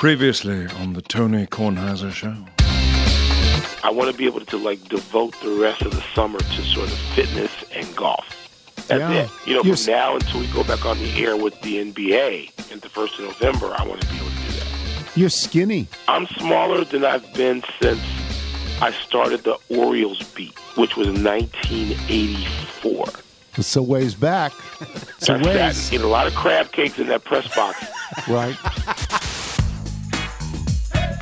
Previously on the Tony Kornheiser Show. I want to be able to like devote the rest of the summer to sort of fitness and golf. That's Yeah. it. You know, You're from now until we go back on the air with the NBA in the first of November, I want to be able to do that. You're skinny. I'm smaller than I've been since I started the Orioles beat, which was 1984. It's a ways back. It's a that. ways. Eat a lot of crab cakes in that press box. Right.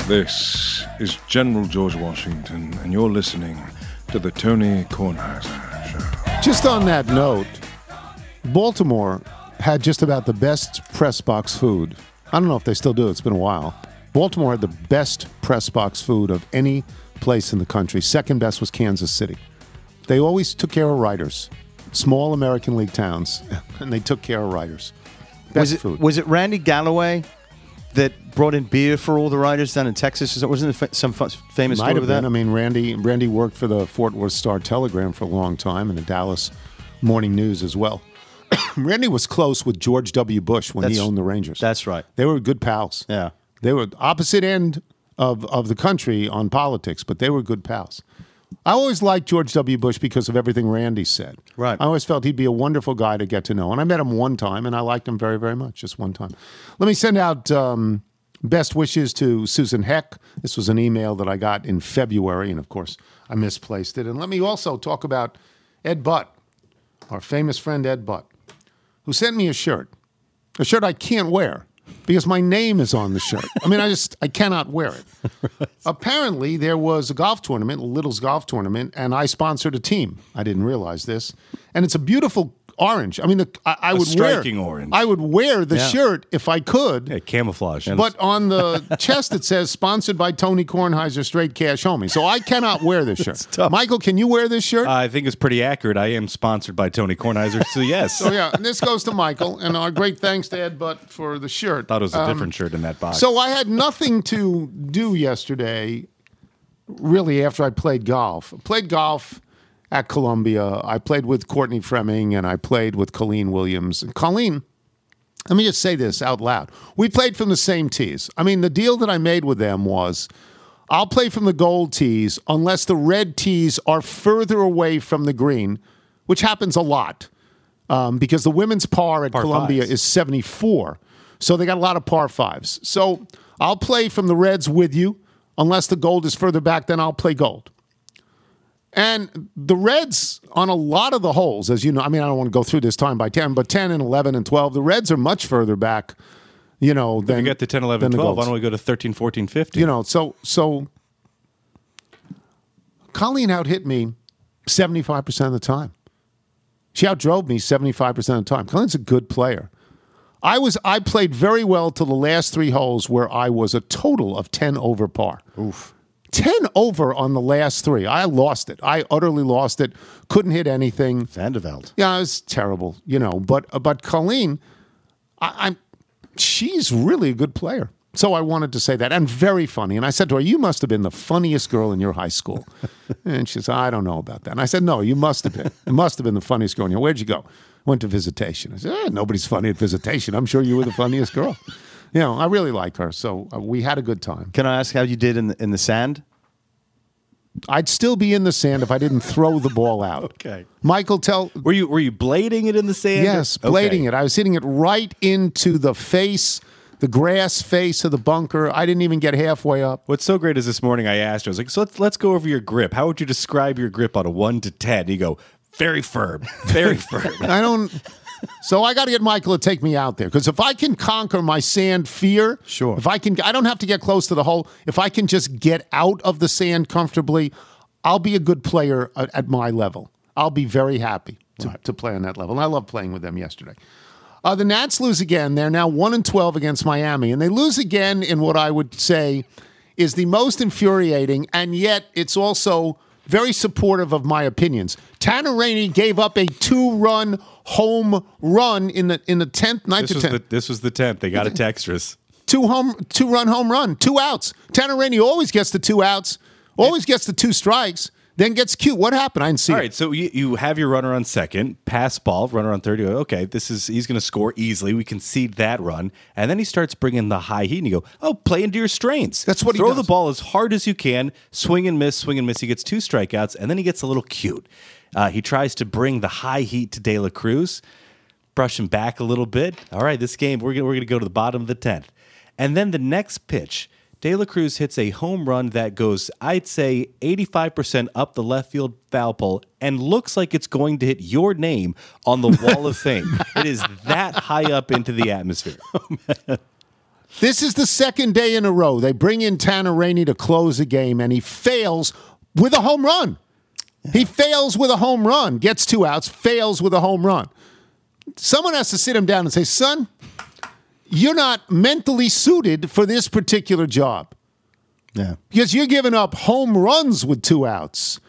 This is General George Washington, and you're listening to the Tony Kornheiser Show. Just on that note, Baltimore had just about the best press box food. I don't know if they still do. It's been a while. Baltimore had the best press box food of any place in the country. Second best was Kansas City. They always took care of writers, small American League towns, and they took care of writers. Best was it food. was it Randy Galloway that brought in beer for all the writers down in Texas? Wasn't it some fa- famous Might story with that? I mean, Randy Randy worked for the Fort Worth Star Telegram for a long time and the Dallas Morning News as well. Randy was close with George W. Bush when he owned the Rangers. That's right. They were good pals. Yeah. They were opposite end of, of the country on politics, but they were good pals. I always liked George W. Bush because of everything Randy said. Right. I always felt he'd be a wonderful guy to get to know. And I met him one time, and I liked him very, very much, just one time. Let me send out um, best wishes to Susan Heck. This was an email that I got in February, and of course, I misplaced it. And let me also talk about Ed Butt, our famous friend Ed Butt, who sent me a shirt, a shirt I can't wear because my name is on the shirt. I mean, I just I cannot wear it. Apparently, there was a golf tournament, a Little's golf tournament, and I sponsored a team. I didn't realize this, and it's a beautiful orange. I mean, the, I, I would striking wear, orange. I would wear the Yeah. shirt if I could. Yeah, camouflage. But on the chest it says sponsored by Tony Kornheiser Straight Cash Homie. So I cannot wear this shirt. Michael, can you wear this shirt? I think it's pretty accurate. I am sponsored by Tony Kornheiser, so yes. so yeah, and this goes to Michael, and our great thanks to Ed Butt for the shirt. Thought it was a different shirt in that box. Um, So I had nothing to do yesterday, really, after I played golf. Played golf at Columbia. I played with Courtney Freming and I played with Colleen Williams. And Colleen, let me just say this out loud. We played from the same tees. I mean, the deal that I made with them was I'll play from the gold tees unless the red tees are further away from the green, which happens a lot um, because the women's par at Par Columbia fives. is 74. So they got a lot of par fives. So I'll play from the reds with you. Unless the gold is further back, then I'll play gold. And the Reds on a lot of the holes, as you know, I mean, I don't want to go through this time by 10, but 10 and 11 and 12, the Reds are much further back, you know, than we get to 10, 11, the 12. Why don't we go to 13, 14, 15? You know, so so Colleen out hit me 75% of the time. She outdrove me 75% of the time. Colleen's a good player. I was I played very well to the last three holes where I was a total of 10 over par. Oof. 10 over on the last three. I lost it. I utterly lost it. Couldn't hit anything. Van de Velde. Yeah, it was terrible, you know. But but Colleen, I, I'm she's really a good player. So I wanted to say that, and very funny. And I said to her, "You must have been the funniest girl in your high school." and she said, "I don't know about that." And I said, "No, you must have been. It must have been the funniest girl in your. Where'd you go? Went to visitation." I said, eh, "Nobody's funny at visitation. I'm sure you were the funniest girl." You know, I really like her. So uh, we had a good time. Can I ask how you did in the, in the sand? I'd still be in the sand if I didn't throw the ball out. Okay. Michael, tell Were you were you blading it in the sand? Yes, Okay. blading it. I was hitting it right into the face, the grass face of the bunker. I didn't even get halfway up. What's so great is this morning I asked her, I was like, so let's, let's go over your grip. How would you describe your grip on a 1 to 10? And you go, very firm, very firm. I don't. So I got to get Michael to take me out there because if I can conquer my sand fear, Sure. If I can, I don't have to get close to the hole. If I can just get out of the sand comfortably, I'll be a good player at, at my level. I'll be very happy to, to play on that level. And I love playing with them yesterday. Uh, the Nats lose again. They're now one and twelve against Miami, and they lose again in what I would say is the most infuriating, and yet it's also very supportive of my opinions. Tanner Rainey gave up a two-run home run in the in the tenth, ninth, This or tenth the, this was the 10th. They got a textress. two home two run home run, two outs. Tanner Rainey always gets the two outs, always gets the two strikes. Then gets cute. What happened? I didn't see All it. right, so you, you have your runner on second, pass ball, runner on third. You go, okay, this is he's going to score easily. We concede that run, and then he starts bringing the high heat, and you go, oh, play into your strengths. That's what he does. throw the ball as hard as you can, swing and miss, swing and miss. He gets two strikeouts, and then he gets a little cute. Uh, he tries to bring the high heat to De La Cruz, brush him back a little bit. All right, this game we're gonna, we're going to go to the bottom of the tenth, and then the next pitch. De La Cruz hits a home run that goes, I'd say, 85% up the left field foul pole and looks like it's going to hit your name on the wall of fame. It is that high up into the atmosphere. Oh, this is the second day in a row. They bring in Tanner Rainey to close a game, and he fails with a home run. He fails with a home run, gets two outs, fails with a home run. Someone has to sit him down and say, son, you're not mentally suited for this particular job Yeah. because you're giving up home runs with two outs.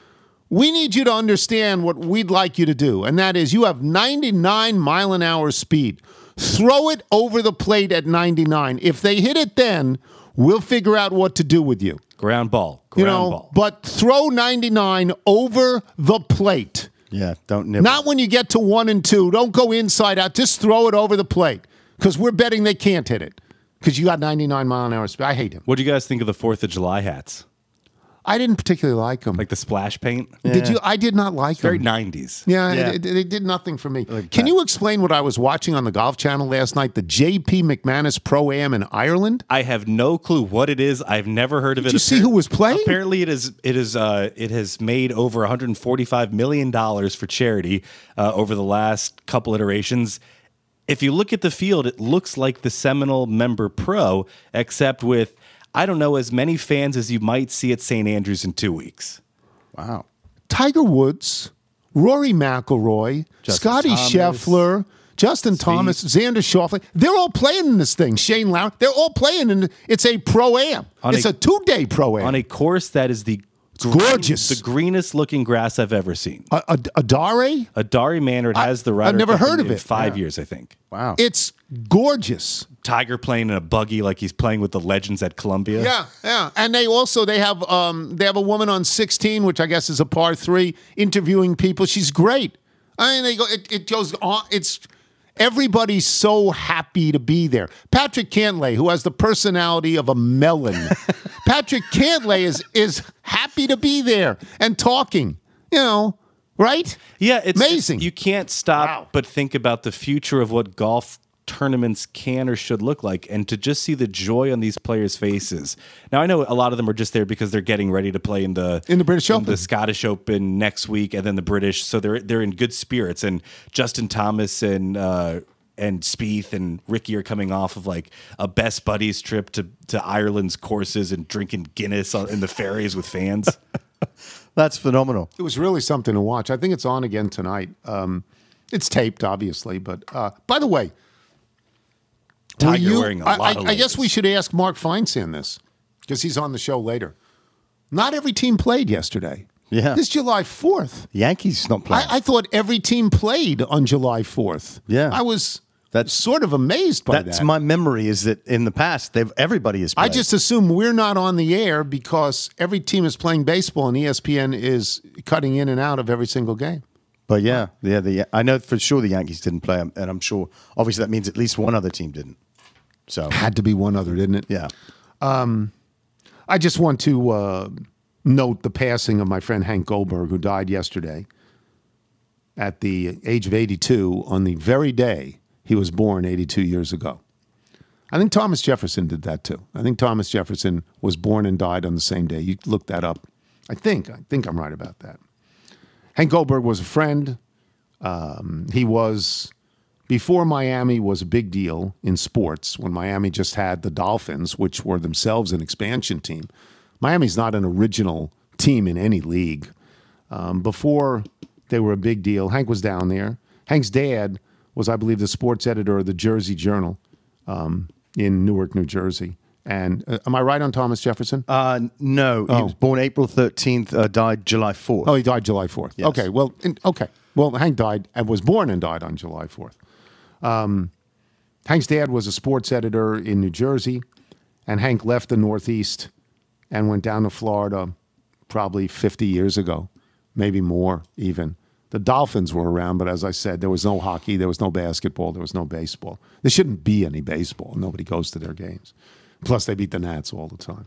We need you to understand what we'd like you to do, and that is you have 99 mile an hour speed. Throw it over the plate at 99. If they hit it then, we'll figure out what to do with you. Ground ball. You Ground know, ball. but throw 99 over the plate. Yeah. Don't nibble. Not when you get to one and two. Don't go inside out. Just throw it over the plate because we're betting they can't hit it because you got 99 mile an hour speed. I hate him. what do you guys think of the 4th of July hats? I didn't particularly like them. Like the splash paint? Did you? I did not like Very him. 90s. Yeah, Yeah. It, it, it did nothing for me. Can you explain what I was watching on the Golf Channel last night? The JP McManus Pro Am in Ireland. I have no clue what it is. I've never heard of it. you see who was playing? Apparently, it is. It is. Uh, it has made over 145 million dollars for charity uh, over the last couple iterations. If you look at the field, it looks like the Seminole Member Pro, except with I don't know as many fans as you might see at St. Andrews in two weeks. Wow. Tiger Woods, Rory McIlroy, Justin Scottie Thomas. Scheffler, Justin Thomas, Xander Schauffele. They're all playing in this thing. Shane Lowry. They're all playing in. It's a pro am. It's a- a, two day pro am. on a course that is the gorgeous. the greenest looking grass I've ever seen. a, a, Adare. Adari Manor I- has the right. I've never heard in- of in it. Five years, I think. Wow. It's gorgeous. Tiger playing in a buggy like he's playing with the legends at Columbia. Yeah, yeah. And they also they have um they have a woman on 16, which I guess is a par three, interviewing people. She's great. I mean, they go. It, it goes on. It's everybody's so happy to be there. Patrick Cantlay, who has the personality of a melon, Patrick Cantlay is is happy to be there and talking. You know, right? Yeah, it's Amazing. You can't stop Wow. but think about the future of what golf tournaments can or should look like, and to just see the joy on these players' faces. Now, I know a lot of them are just there because they're getting ready to play in the In the British Open. the Scottish Open next week, and then the British. So they're they're in good spirits. And Justin Thomas and. Uh, and Spieth and Rickie are coming off of like a best buddies trip to, to Ireland's courses and drinking Guinness on, in the ferries with fans. That's phenomenal. It was really something to watch. I think it's on again tonight. Um, it's taped, obviously, but uh, by the way, were Tiger you- wearing a I, lot I, I guess we should ask Mark Feinsand this because he's on the show later. Not every team played yesterday. Yeah. This July 4th. Yankees not playing. I, I thought every team played on July 4th. Yeah. I was That's- sort of amazed by That's that. That's my memory. Is that in the past they've everybody has. Played. I just assume we're not on the air because every team is playing baseball and ESPN is cutting in and out of every single game. But yeah, yeah. The I know for sure the Yankees didn't play, and I'm sure obviously that means at least one other team didn't. So Had to be one other, didn't it? yeah, I just want to uh, note the passing of my friend Hank Goldberg, who died yesterday at the age of 82 on the very day he was born 82 years ago. I think Thomas Jefferson did that too. I think Thomas Jefferson was born and died on the same day. You look that up. I think. I think I'm right about that. Hank Goldberg was a friend. Um, he was before Miami was a big deal in sports. When Miami just had the Dolphins, which were themselves an expansion team. Miami's not an original team in any league. Um, before they were a big deal, Hank was down there. Hank's dad was, I believe, the sports editor of the Jersey Journal um, in Newark, New Jersey. And uh, am I right on Thomas Jefferson? uh, no, he was born April 13th, uh, died July 4th. Oh, he died July 4th. Okay, well, in, okay. Well, Hank died and was born and died on July 4th. Um, Hank's dad was a sports editor in New Jersey, and Hank left the Northeast and went down to Florida probably 50 years ago. maybe more even. The Dolphins were around, but as I said, there was no hockey, there was no basketball, there was no baseball. There shouldn't be any baseball. Nobody goes to their games. Plus, they beat the Nats all the time.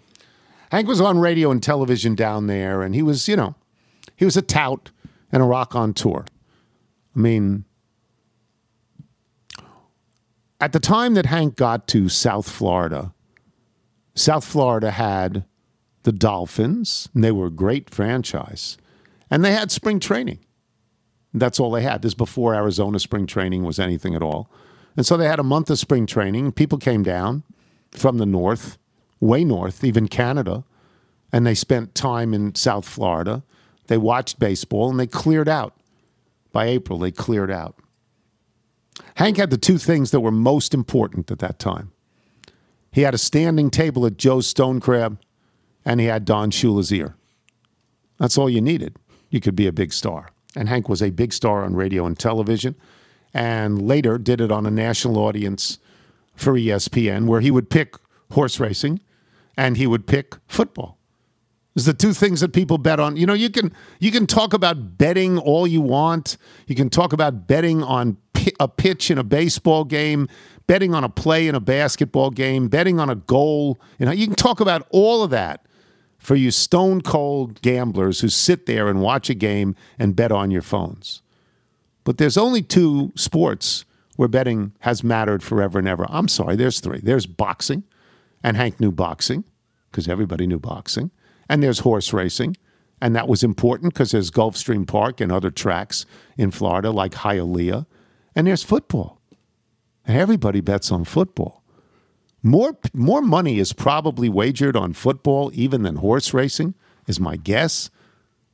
Hank was on radio and television down there, and he was, you know, he was a tout and a rock on tour. I mean, at the time that Hank got to South Florida, South Florida had the Dolphins, and they were a great franchise, and they had spring training. That's all they had. This before Arizona spring training was anything at all. And so they had a month of spring training. People came down from the north, way north, even Canada, and they spent time in South Florida. They watched baseball and they cleared out. By April, they cleared out. Hank had the two things that were most important at that time. He had a standing table at Joe's Stone Crab, and he had Don Shula's ear. That's all you needed. You could be a big star. And Hank was a big star on radio and television, and later did it on a national audience for ESPN, where he would pick horse racing and he would pick football. It's the two things that people bet on. You know, you can you can talk about betting all you want. You can talk about betting on a pitch in a baseball game, betting on a play in a basketball game, betting on a goal. You know, you can talk about all of that for you stone cold gamblers who sit there and watch a game and bet on your phones. But there's only two sports where betting has mattered forever and ever. I'm sorry, there's three. There's boxing, and Hank knew boxing because everybody knew boxing. And there's horse racing, and that was important because there's Gulfstream Park and other tracks in Florida like Hialeah. And there's football. Everybody bets on football. More, more money is probably wagered on football even than horse racing, is my guess,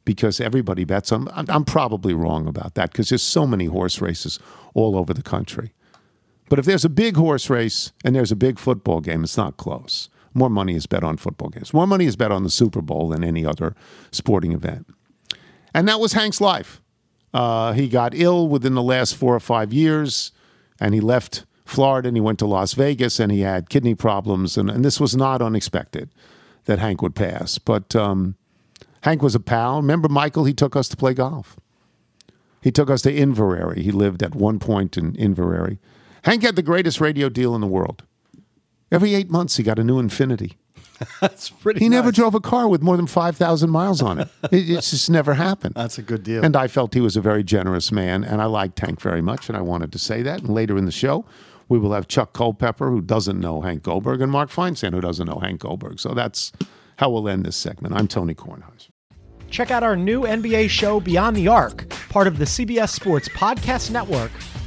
because everybody bets on. I'm, I'm probably wrong about that because there's so many horse races all over the country. But if there's a big horse race and there's a big football game, it's not close. More money is bet on football games. More money is bet on the Super Bowl than any other sporting event. And that was Hank's life. Uh, he got ill within the last four or five years, and he left Florida and he went to Las Vegas and he had kidney problems. And, and this was not unexpected that Hank would pass. But um, Hank was a pal. Remember, Michael, he took us to play golf. He took us to Inverrary. He lived at one point in Inverrary. Hank had the greatest radio deal in the world. Every eight months, he got a new Infiniti. That's pretty. He never drove a car with more than 5,000 miles on it. it. It's just never happened. That's a good deal. And I felt he was a very generous man, and I liked Hank very much, and I wanted to say that. And later in the show, we will have Chuck Culpepper, who doesn't know Hank Goldberg, and Mark Feinsand, who doesn't know Hank Goldberg. So that's how we'll end this segment. I'm Tony Kornheiser. Check out our new NBA show, Beyond the Arc, part of the CBS Sports Podcast Network,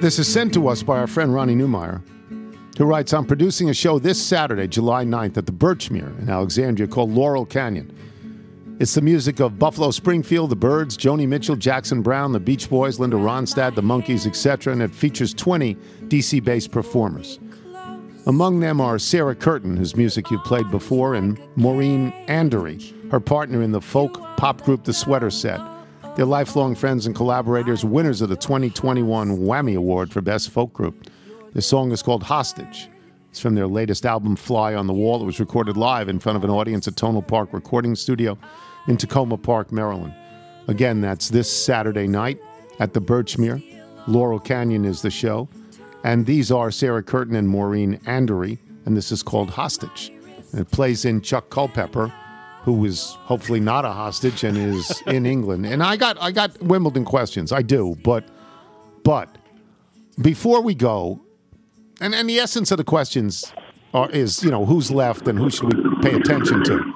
This is sent to us by our friend Ronnie Newmeyer, who writes I'm producing a show this Saturday, July 9th, at the Birchmere in Alexandria called Laurel Canyon. It's the music of Buffalo Springfield, the Byrds, Joni Mitchell, Jackson Browne, the Beach Boys, Linda Ronstadt, the Monkees, etc., and it features 20 DC based performers. Among them are Sarah Curtin, whose music you've played before, and Maureen Andary, her partner in the folk pop group The Sweater Set. They're lifelong friends and collaborators, winners of the 2021 Wammie Award for Best Folk Group. The song is called Hostage. It's from their latest album, Fly on the Wall. It was recorded live in front of an audience at Tonal Park Recording Studio in Takoma Park, Maryland. Again, that's this Saturday night at the Birchmere. Laurel Canyon is the show. And these are Sarah Curtin and Maureen Andary, and this is called Hostage. And it plays in Chuck Culpepper, who is hopefully not a hostage and is in England. And I got I got Wimbledon questions. I do, but but before we go, and, and the essence of the questions are, is, you know, who's left and who should we pay attention to?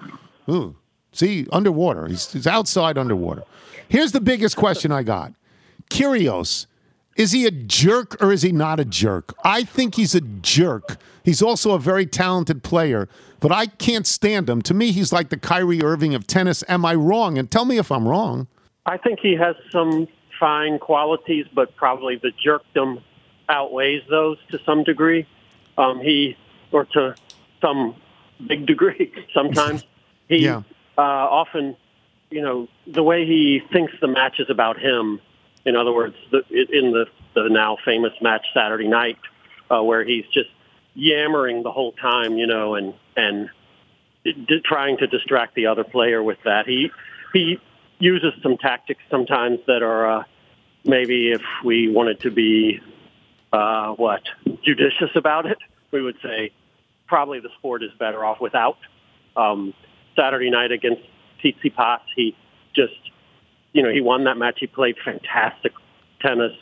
Ooh, see, underwater. He's, he's outside underwater. Here's the biggest question I got. Kyrgios. Is he a jerk or is he not a jerk? I think he's a jerk. He's also a very talented player, but I can't stand him. To me, he's like the Kyrie Irving of tennis. Am I wrong? And tell me if I'm wrong. I think he has some fine qualities, but probably the jerkdom outweighs those to some degree. Um, he, or to some big degree, sometimes he Yeah. uh, often, you know, the way he thinks the match is about him. In other words, the, in the the now famous match Saturday night, uh, where he's just yammering the whole time, you know, and and trying to distract the other player with that. He he uses some tactics sometimes that are uh, maybe if we wanted to be uh, what judicious about it, we would say probably the sport is better off without. Um, Saturday night against Tsitsipas, he just you know he won that match. He played fantastic tennis.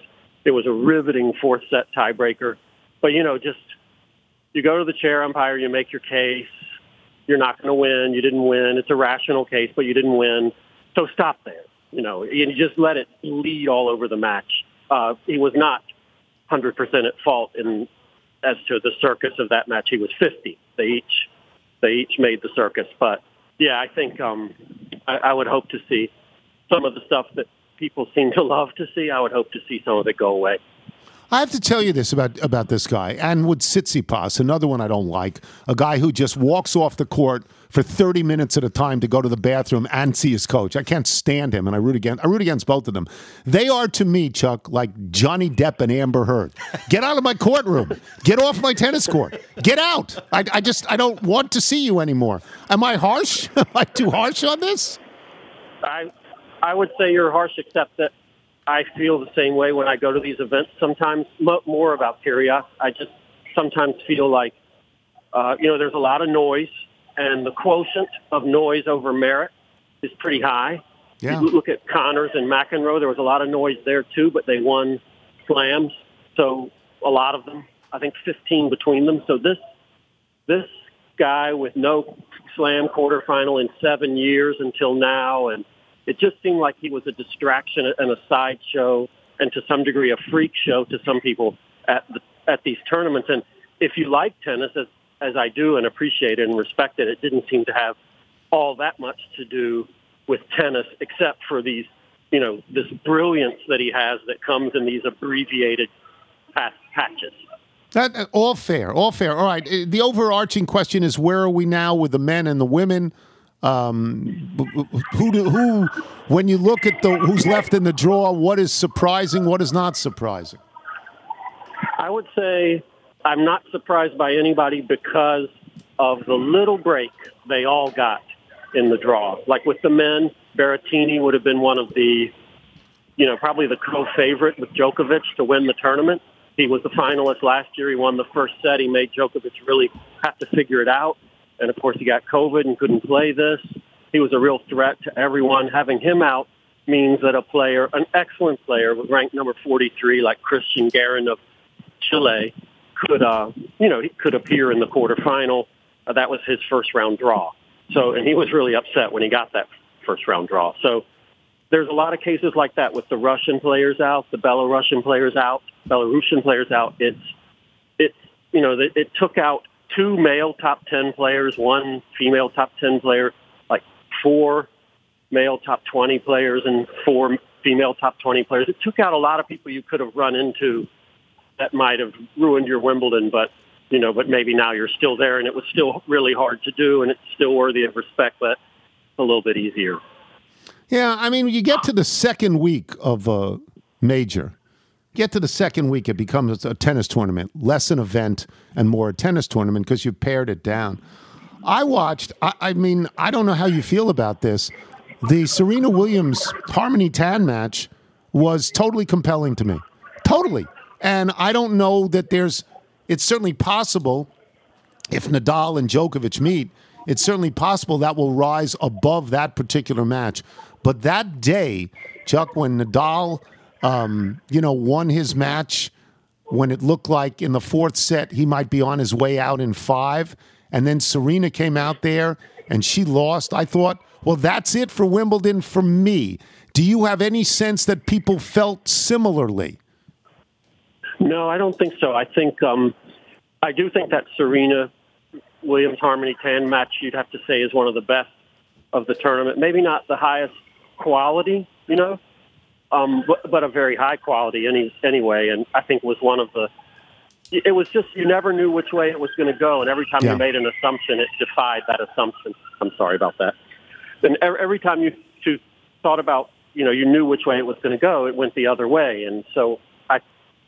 It was a riveting fourth set tiebreaker. But you know, just you go to the chair umpire, you make your case. You're not going to win. You didn't win. It's a rational case, but you didn't win. So stop there. You know, and you just let it bleed all over the match. Uh, he was not 100% at fault in as to the circus of that match. He was 50. They each they each made the circus, but yeah, I think um, I, I would hope to see some of the stuff that people seem to love to see. I would hope to see some of it go away. I have to tell you this about, about this guy, and with Tsitsipas, another one I don't like, a guy who just walks off the court for 30 minutes at a time to go to the bathroom and see his coach. I can't stand him, and I root against, I root against both of them. They are, to me, Chuck, like Johnny Depp and Amber Heard. Get out of my courtroom. Get off my tennis court. Get out. I, I just, I don't want to see you anymore. Am I harsh? Am I too harsh on this? I I would say you're harsh, except that I feel the same way when I go to these events. Sometimes mo- more about Kyrgios. I just sometimes feel like uh, you know there's a lot of noise, and the quotient of noise over merit is pretty high. Yeah. You look at Connors and McEnroe. There was a lot of noise there too, but they won slams. So a lot of them, I think 15 between them. So this this guy with no slam quarterfinal in seven years until now, and it just seemed like he was a distraction and a sideshow, and to some degree a freak show to some people at the, at these tournaments. And if you like tennis, as as I do and appreciate it and respect it, it didn't seem to have all that much to do with tennis, except for these, you know, this brilliance that he has that comes in these abbreviated patches. That uh, all fair, all fair. All right. uh, The overarching question is: Where are we now with the men and the women? Um, who do, who? When you look at the who's left in the draw, what is surprising? What is not surprising? I would say I'm not surprised by anybody because of the little break they all got in the draw. Like with the men, Berrettini would have been one of the, you know, probably the co-favorite with Djokovic to win the tournament. He was the finalist last year. He won the first set. He made Djokovic really have to figure it out. And of course, he got COVID and couldn't play this. He was a real threat to everyone. Having him out means that a player, an excellent player, ranked number 43, like Cristian Garin of Chile, could, uh, you know, he could appear in the quarterfinal. Uh, that was his first round draw. So, and he was really upset when he got that first round draw. So, there's a lot of cases like that with the Russian players out, the Belarusian players out, Belarusian players out. It's, it's, you know, it, it took out two male top 10 players, one female top 10 player, like four male top 20 players and four female top 20 players. It took out a lot of people you could have run into that might have ruined your Wimbledon, but you know, but maybe now you're still there and it was still really hard to do and it's still worthy of respect, but a little bit easier. Yeah, I mean, you get to the second week of a major. Get to the second week, it becomes a tennis tournament, less an event and more a tennis tournament because you've pared it down. I watched. I, I mean, I don't know how you feel about this. The Serena Williams Harmony Tan match was totally compelling to me, totally. And I don't know that there's. It's certainly possible if Nadal and Djokovic meet, it's certainly possible that will rise above that particular match. But that day, Chuck, when Nadal, um, you know, won his match, when it looked like in the fourth set he might be on his way out in five, and then Serena came out there and she lost, I thought, well, that's it for Wimbledon for me. Do you have any sense that people felt similarly? No, I don't think so. I think um, I do think that Serena Williams Harmony Tan match you'd have to say is one of the best of the tournament. Maybe not the highest quality, you know, um, but, but a very high quality any, anyway. And I think was one of the. It was just you never knew which way it was going to go, and every time Yeah. you made an assumption, it defied that assumption. I'm sorry about that. And every, time you, you thought about, you know, you knew which way it was going to go, it went the other way. And so I,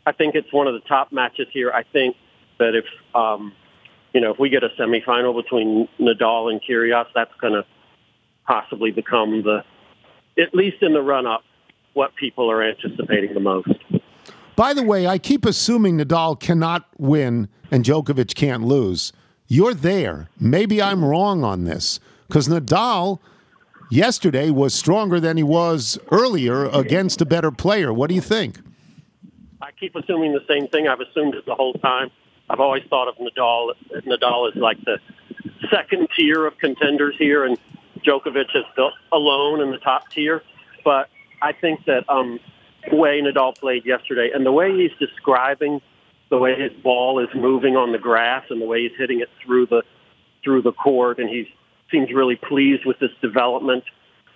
I think it's one of the top matches here. I think that if, um, you know, if we get a semifinal between Nadal and Kyrgios, that's going to possibly become the, at least in the run-up, what people are anticipating the most. By the way, I keep assuming Nadal cannot win and Djokovic can't lose. You're there. Maybe I'm wrong on this because Nadal yesterday was stronger than he was earlier against a better player. What do you think? I keep assuming the same thing. I've assumed it the whole time. I've always thought of Nadal. Nadal is like the second tier of contenders here, and Djokovic is alone in the top tier. But I think that um, the way Nadal played yesterday and the way he's describing the way his ball is moving on the grass and the way he's hitting it through the through the court, and he seems really pleased with this development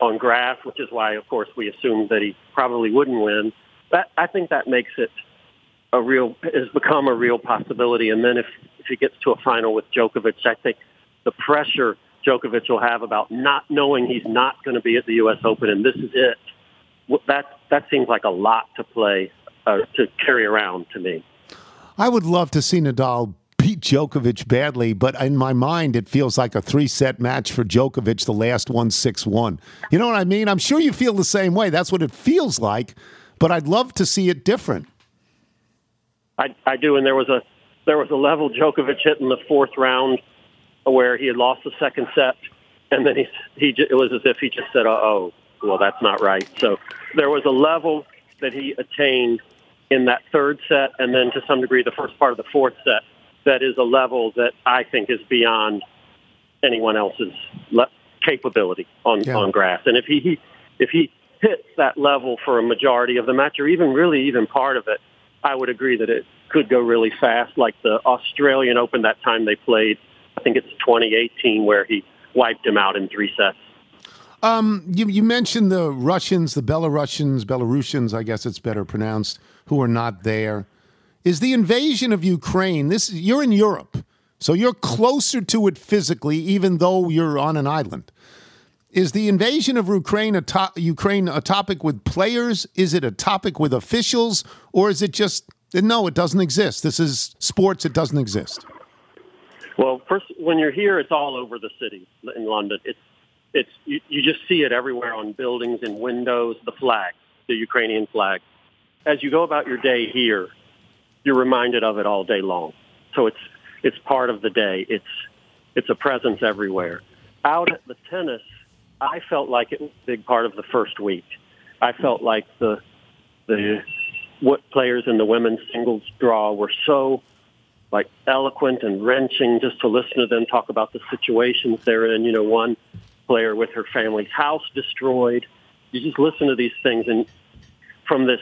on grass, which is why, of course, we assumed that he probably wouldn't win. But I think that makes it a real has become a real possibility. And then if if he gets to a final with Djokovic, I think the pressure Djokovic will have about not knowing he's not going to be at the U.S. Open and this is it. That that seems like a lot to play uh, to carry around to me. I would love to see Nadal beat Djokovic badly, but in my mind, it feels like a three set match for Djokovic, the last one 6 1. You know what I mean? I'm sure you feel the same way. That's what it feels like, but I'd love to see it different. I, I do, and there was a there was a level Djokovic hit in the fourth round where he had lost the second set, and then he he it was as if he just said, "Oh, well, that's not right." So there was a level that he attained in that third set, and then to some degree the first part of the fourth set. That is a level that I think is beyond anyone else's le- capability on Yeah. on grass. And if he, he if he hits that level for a majority of the match, or even really even part of it, I would agree that it could go really fast, like the Australian Open that time they played. I think it's 2018 where he wiped him out in three sets. Um, you, you mentioned the Russians, the Belarusians, Belarusians, I guess it's better pronounced, who are not there. Is the invasion of Ukraine, this you're in Europe, so you're closer to it physically, even though you're on an island. Is the invasion of Ukraine a, to- Ukraine a topic with players? Is it a topic with officials? Or is it just, no, it doesn't exist? This is sports, it doesn't exist. Well, first, when you're here, it's all over the city in London. It's it's you, you just see it everywhere on buildings and windows. The flag, the Ukrainian flag. As you go about your day here, you're reminded of it all day long. So it's it's part of the day. It's it's a presence everywhere. Out at the tennis, I felt like it was a big part of the first week. I felt like the the what players in the women's singles draw were so like eloquent and wrenching just to listen to them talk about the situations they're in. You know, one player with her family's house destroyed. You just listen to these things and from this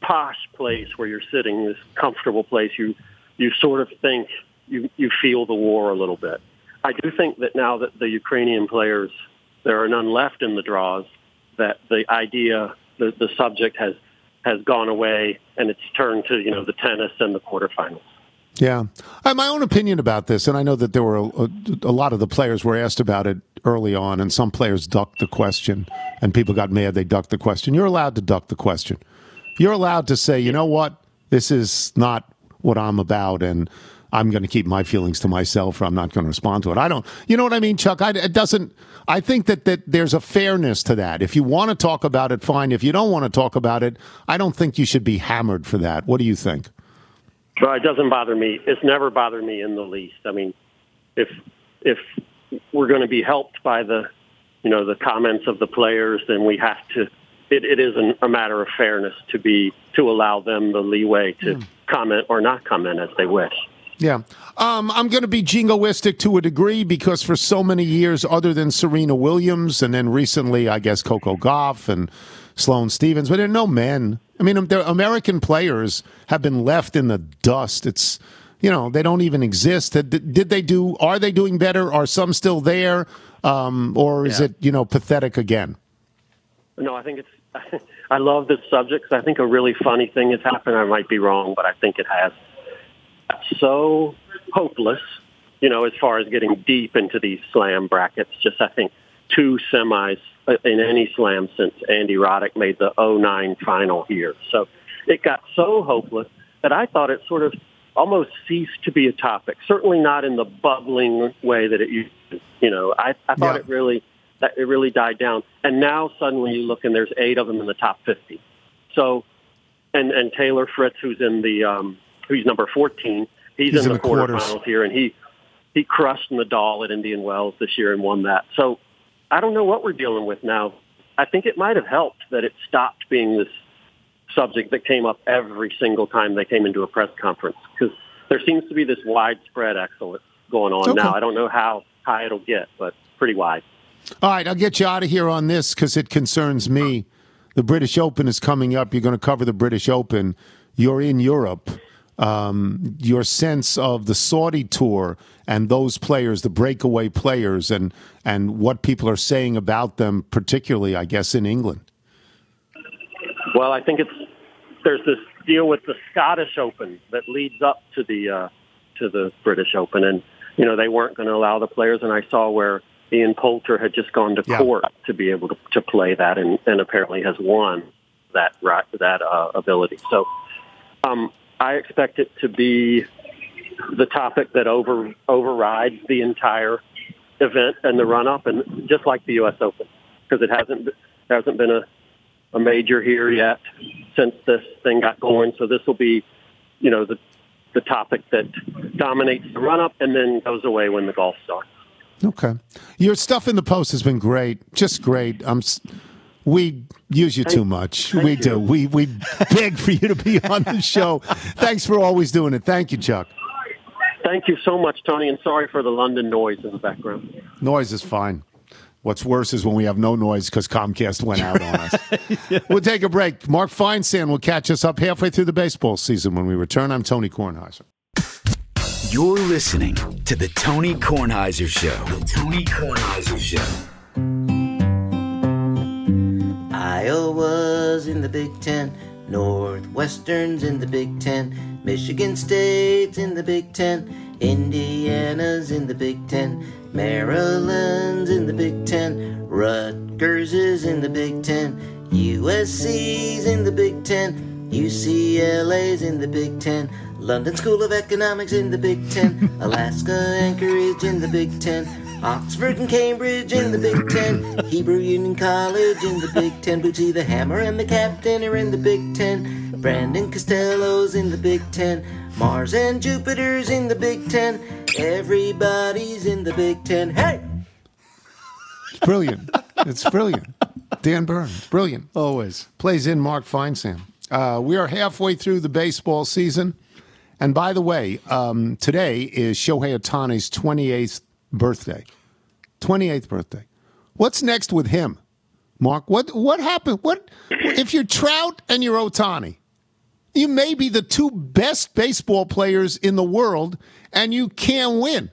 posh place where you're sitting, this comfortable place, you you sort of think you you feel the war a little bit. I do think that now that the Ukrainian players there are none left in the draws, that the idea the, the subject has has gone away and it's turned to, you know, the tennis and the quarterfinals. Yeah. Have my own opinion about this, and I know that there were a, a, a lot of the players were asked about it early on, and some players ducked the question, and people got mad they ducked the question. You're allowed to duck the question. You're allowed to say, you know what, this is not what I'm about, and I'm going to keep my feelings to myself, or I'm not going to respond to it. I don't, you know what I mean, Chuck? I, it doesn't. I think that that there's a fairness to that. If you want to talk about it, fine. If you don't want to talk about it, I don't think you should be hammered for that. What do you think? Well, it doesn't bother me. It's never bothered me in the least. I mean, if if we're going to be helped by the, you know, the comments of the players, then we have to. It, it is an, a matter of fairness to be to allow them the leeway to comment or not comment as they wish. Yeah. Um, I'm going to be jingoistic to a degree because for so many years, other than Serena Williams, and then recently, I guess, Coco Gauff and Sloane Stephens, but there are no men. I mean, the American players have been left in the dust. It's, you know, they don't even exist. Did, did they do, are they doing better? Are some still there? Um, or is Yeah. it, you know, pathetic again? No, I think it's. I love this subject 'cause I think a really funny thing has happened. I might be wrong, but I think it has. So hopeless, you know, as far as getting deep into these slam brackets. Just I think two semis uh, in any slam since Andy Roddick made the 09 final here. So it got so hopeless that I thought it sort of almost ceased to be a topic. Certainly not in the bubbling way that it used to. You know, I, I thought Yeah. it really that it really died down. And now suddenly you look and there's eight of them in the top 50. So, and and Taylor Fritz, who's in the um, who's number 14, he's, He's in, in the, the quarterfinals here, and he he crushed Nadal at Indian Wells this year and won that. So, I don't know what we're dealing with now. I think it might have helped that it stopped being this subject that came up every single time they came into a press conference because there seems to be this widespread excellence going on Okay. now. I don't know how high it'll get, but pretty wide. All right, I'll get you out of here on this because it concerns me. The British Open is coming up. You're going to cover the British Open. You're in Europe. Um, your sense of the Saudi tour and those players, the breakaway players, and and what people are saying about them, particularly, I guess, in England. Well, I think it's there's this deal with the Scottish Open that leads up to the uh, to the British Open, and you know they weren't going to allow the players. And I saw where Ian Poulter had just gone to Yeah. court to be able to, to play that, and, and apparently has won that right that uh, ability. So um, I expect it to be the topic that over overrides the entire event and the run up, and just like the U.S. Open, because it hasn't hasn't been a a major here yet since this thing got going. So this will be, you know, the the topic that dominates the run up and then goes away when the golf starts. Okay, your stuff in the post has been great, just great. I'm. s- We use you too much. We do. We we beg for you to be on the show. Thanks for always doing it. Thank you, Chuck. Thank you so much, Tony, and sorry for the London noise in the background. Noise is fine. What's worse is when we have no noise because Comcast went out on us. We'll take a break. Mark Feinsand will catch us up halfway through the baseball season when we return. I'm Tony Kornheiser. You're listening to the Tony Kornheiser Show. The Tony Kornheiser Show. Iowa's in the Big Ten, Northwestern's in the Big Ten, Michigan State's in the Big Ten, Indiana's in the Big Ten, Maryland's in the Big Ten, Rutgers is in the Big Ten, USC's in the Big Ten, UCLA's in the Big Ten, London School of Economics in the Big Ten, Alaska Anchorage in the Big Ten, Oxford and Cambridge in the Big Ten, Hebrew Union College in the Big Ten, Bootsy the Hammer and the Captain are in the Big Ten, Brandon Costello's in the Big Ten, Mars and Jupiter's in the Big Ten, everybody's in the Big Ten. Hey! It's brilliant. it's brilliant. Dan Burns, brilliant. Always. Plays in Mark Feinsand. Uh, we are halfway through the baseball season. And by the way, um, today is Shohei Ohtani's 28th birthday. 28th birthday. What's next with him, Mark? What what happened? What if you're Trout and you're Ohtani? You may be the two best baseball players in the world, and you can't win.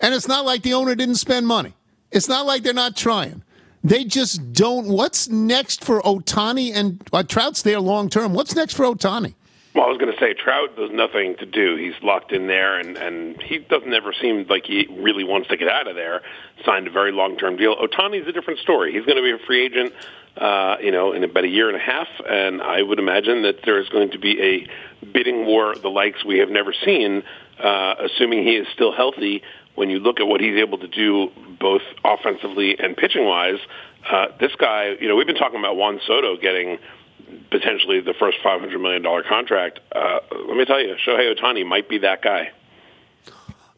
And it's not like the owner didn't spend money. It's not like they're not trying. They just don't. What's next for Ohtani and uh, Trout's there long term? What's next for Ohtani? Well, I was going to say Trout. There's nothing to do. He's locked in there, and and he doesn't ever seem like he really wants to get out of there. Signed a very long term deal. Ohtani's a different story. He's going to be a free agent, uh, you know, in about a year and a half, and I would imagine that there is going to be a bidding war the likes we have never seen, uh, assuming he is still healthy. When you look at what he's able to do, both offensively and pitching wise, uh, this guy, you know, we've been talking about Juan Soto getting potentially the first $500 million contract. Uh, let me tell you, Shohei Ohtani might be that guy.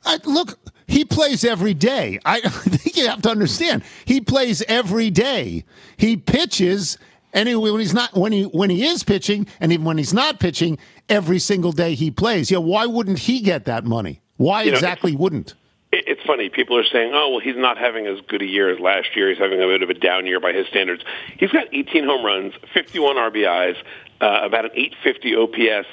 I, look, he plays every day. I think you have to understand. He plays every day. He pitches anyway, when he's not when he when he is pitching, and even when he's not pitching, every single day he plays. Yeah, why wouldn't he get that money? Why You know, exactly wouldn't? It- It's funny. People are saying, "Oh, well, he's not having as good a year as last year. He's having a bit of a down year by his standards." He's got 18 home runs, 51 RBIs, uh, about an 850 OPS.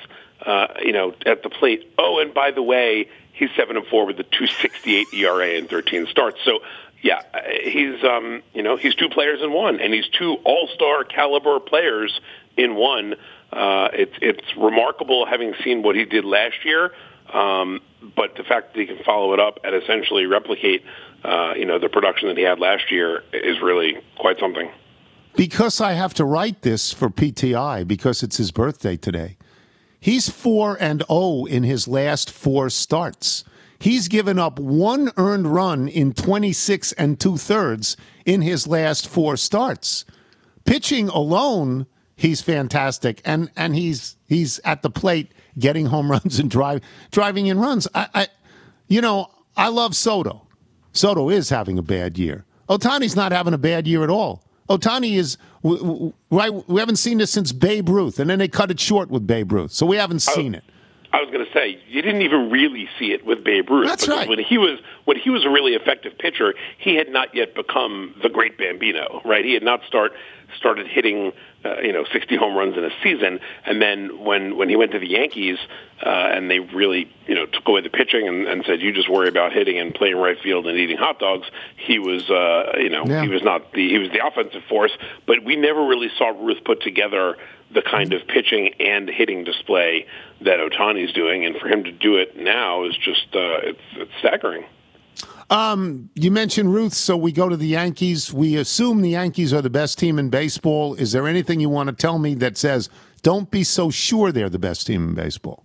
Uh, you know, at the plate. Oh, and by the way, he's seven and four with a 268 ERA and 13 starts. So, yeah, uh, he's um, you know he's two players in one, and he's two All-Star caliber players in one. Uh, it's it's remarkable having seen what he did last year. Um, but the fact that he can follow it up and essentially replicate, uh, you know, the production that he had last year is really quite something. Because I have to write this for PTI because it's his birthday today. He's 4 and 0 in his last 4 starts. He's given up one earned run in 26 and two thirds in his last 4 starts. Pitching alone, he's fantastic and and he's he's at the plate getting home runs and drive driving in runs. I, I you know, I love Soto. Soto is having a bad year. Ohtani's not having a bad year at all. Ohtani is right. We haven't seen this since Babe Ruth, and then they cut it short with Babe Ruth, so we haven't seen it. I was going to say you didn't even really see it with Babe Ruth. That's right. When he was when he was a really effective pitcher, he had not yet become the great Bambino, right? He had not start started hitting uh, you know 60 home runs in a season, and then when when he went to the Yankees uh, and they really you know took away the pitching and, and said you just worry about hitting and playing right field and eating hot dogs, he was uh, you know Yeah. he was not the he was the offensive force, but we never really saw Ruth put together the kind of pitching and hitting display that Ohtani's doing, and for him to do it now is just uh, it's, it's staggering. You mentioned Ruth, so we go to the Yankees. We assume the Yankees are the best team in baseball. Is there anything you want to tell me that says don't be so sure they're the best team in baseball?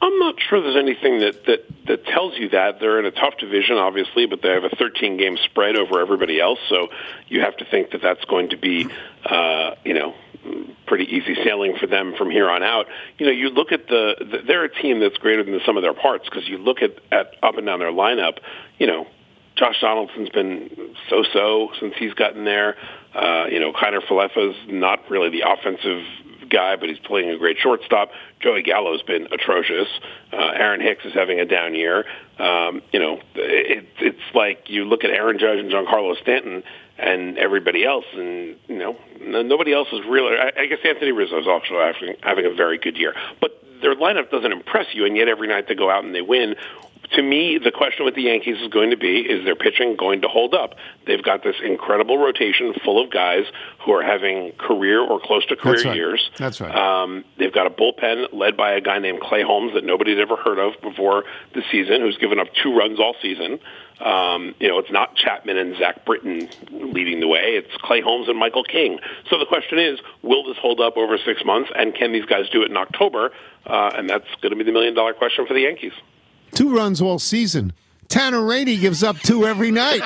I'm not sure there's anything that, that, that tells you that. They're in a tough division, obviously, but they have a 13 game spread over everybody else. So you have to think that that's going to be, uh, you know, pretty easy sailing for them from here on out. You know, you look at the, the they're a team that's greater than the sum of their parts because you look at, at up and down their lineup, you know, Josh Donaldson's been so-so since he's gotten there. Uh, you know, Kiner Falefa's not really the offensive guy, but he's playing a great shortstop. Joey Gallo's been atrocious. Uh, Aaron Hicks is having a down year. Um, you know, it, it's like you look at Aaron Judge and Giancarlo Stanton and everybody else, and you know, nobody else is really. I, I guess Anthony Rizzo is also having, having a very good year, but their lineup doesn't impress you, and yet every night they go out and they win. To me, the question with the Yankees is going to be: Is their pitching going to hold up? They've got this incredible rotation full of guys who are having career or close to career That's right. years. That's right. Um, they've got a bullpen led by a guy named Clay Holmes that nobody's ever heard of before the season, who's given up two runs all season. Um, you know, it's not Chapman and Zach Britton leading the way. It's Clay Holmes and Michael King. So the question is, will this hold up over six months, and can these guys do it in October? Uh, and that's going to be the million dollar question for the Yankees. Two runs all season. Tanner Rainey gives up two every night.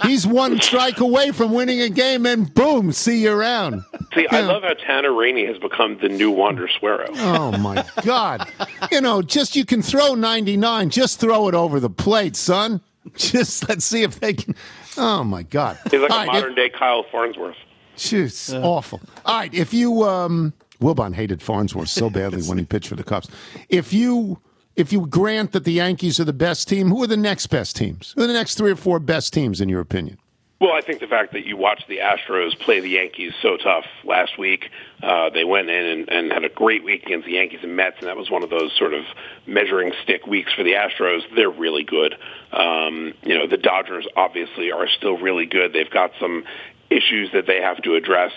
He's one strike away from winning a game, and boom, see you around. See, I Yeah. love how Tanner Rainey has become the new Wander Suero. Oh my God! You know, just you can throw ninety nine. Just throw it over the plate, son. Just let's see if they can. Oh my God! He's like All a right, if- modern day Kyle Farnsworth. Jeez, awful. All right, if you um, Wilbon hated Farnsworth so badly when he pitched for the Cubs. If you if you grant that the Yankees are the best team, who are the next best teams? Who are the next three or four best teams in your opinion? Well, I think the fact that you watched the Astros play the Yankees so tough last week, uh, they went in and, and had a great week against the Yankees and Mets, and that was one of those sort of measuring stick weeks for the Astros. They're really good. Um, you know, the Dodgers obviously are still really good. They've got some issues that they have to address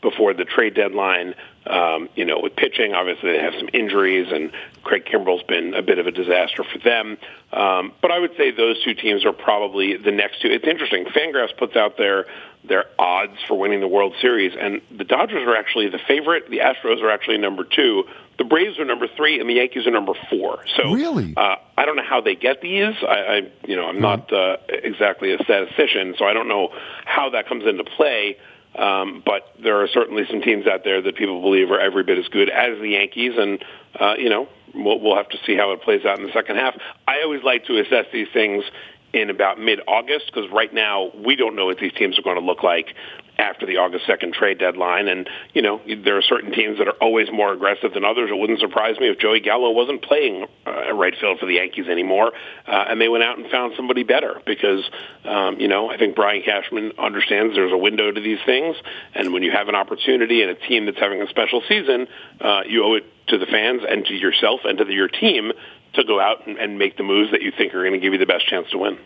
before the trade deadline. Um, you know, with pitching, obviously they have some injuries, and Craig Kimbrel's been a bit of a disaster for them. Um, but I would say those two teams are probably the next two. It's interesting. Fangraphs puts out their their odds for winning the World Series, and the Dodgers are actually the favorite. The Astros are actually number two. The Braves are number three, and the Yankees are number four. So Really? uh, I don't know how they get these. I, I you know, I'm not uh, exactly a statistician, so I don't know how that comes into play. Um, but there are certainly some teams out there that people believe are every bit as good as the Yankees, and uh, you know, we'll, we'll have to see how it plays out in the second half. I always like to assess these things in about mid-August because right now we don't know what these teams are going to look like after the August 2nd trade deadline. And, you know, there are certain teams that are always more aggressive than others. It wouldn't surprise me if Joey Gallo wasn't playing uh, right field for the Yankees anymore uh, and they went out and found somebody better because, um, you know, I think Brian Cashman understands there's a window to these things. And when you have an opportunity and a team that's having a special season, uh, you owe it to the fans and to yourself and to the, your team to go out and, and make the moves that you think are going to give you the best chance to win.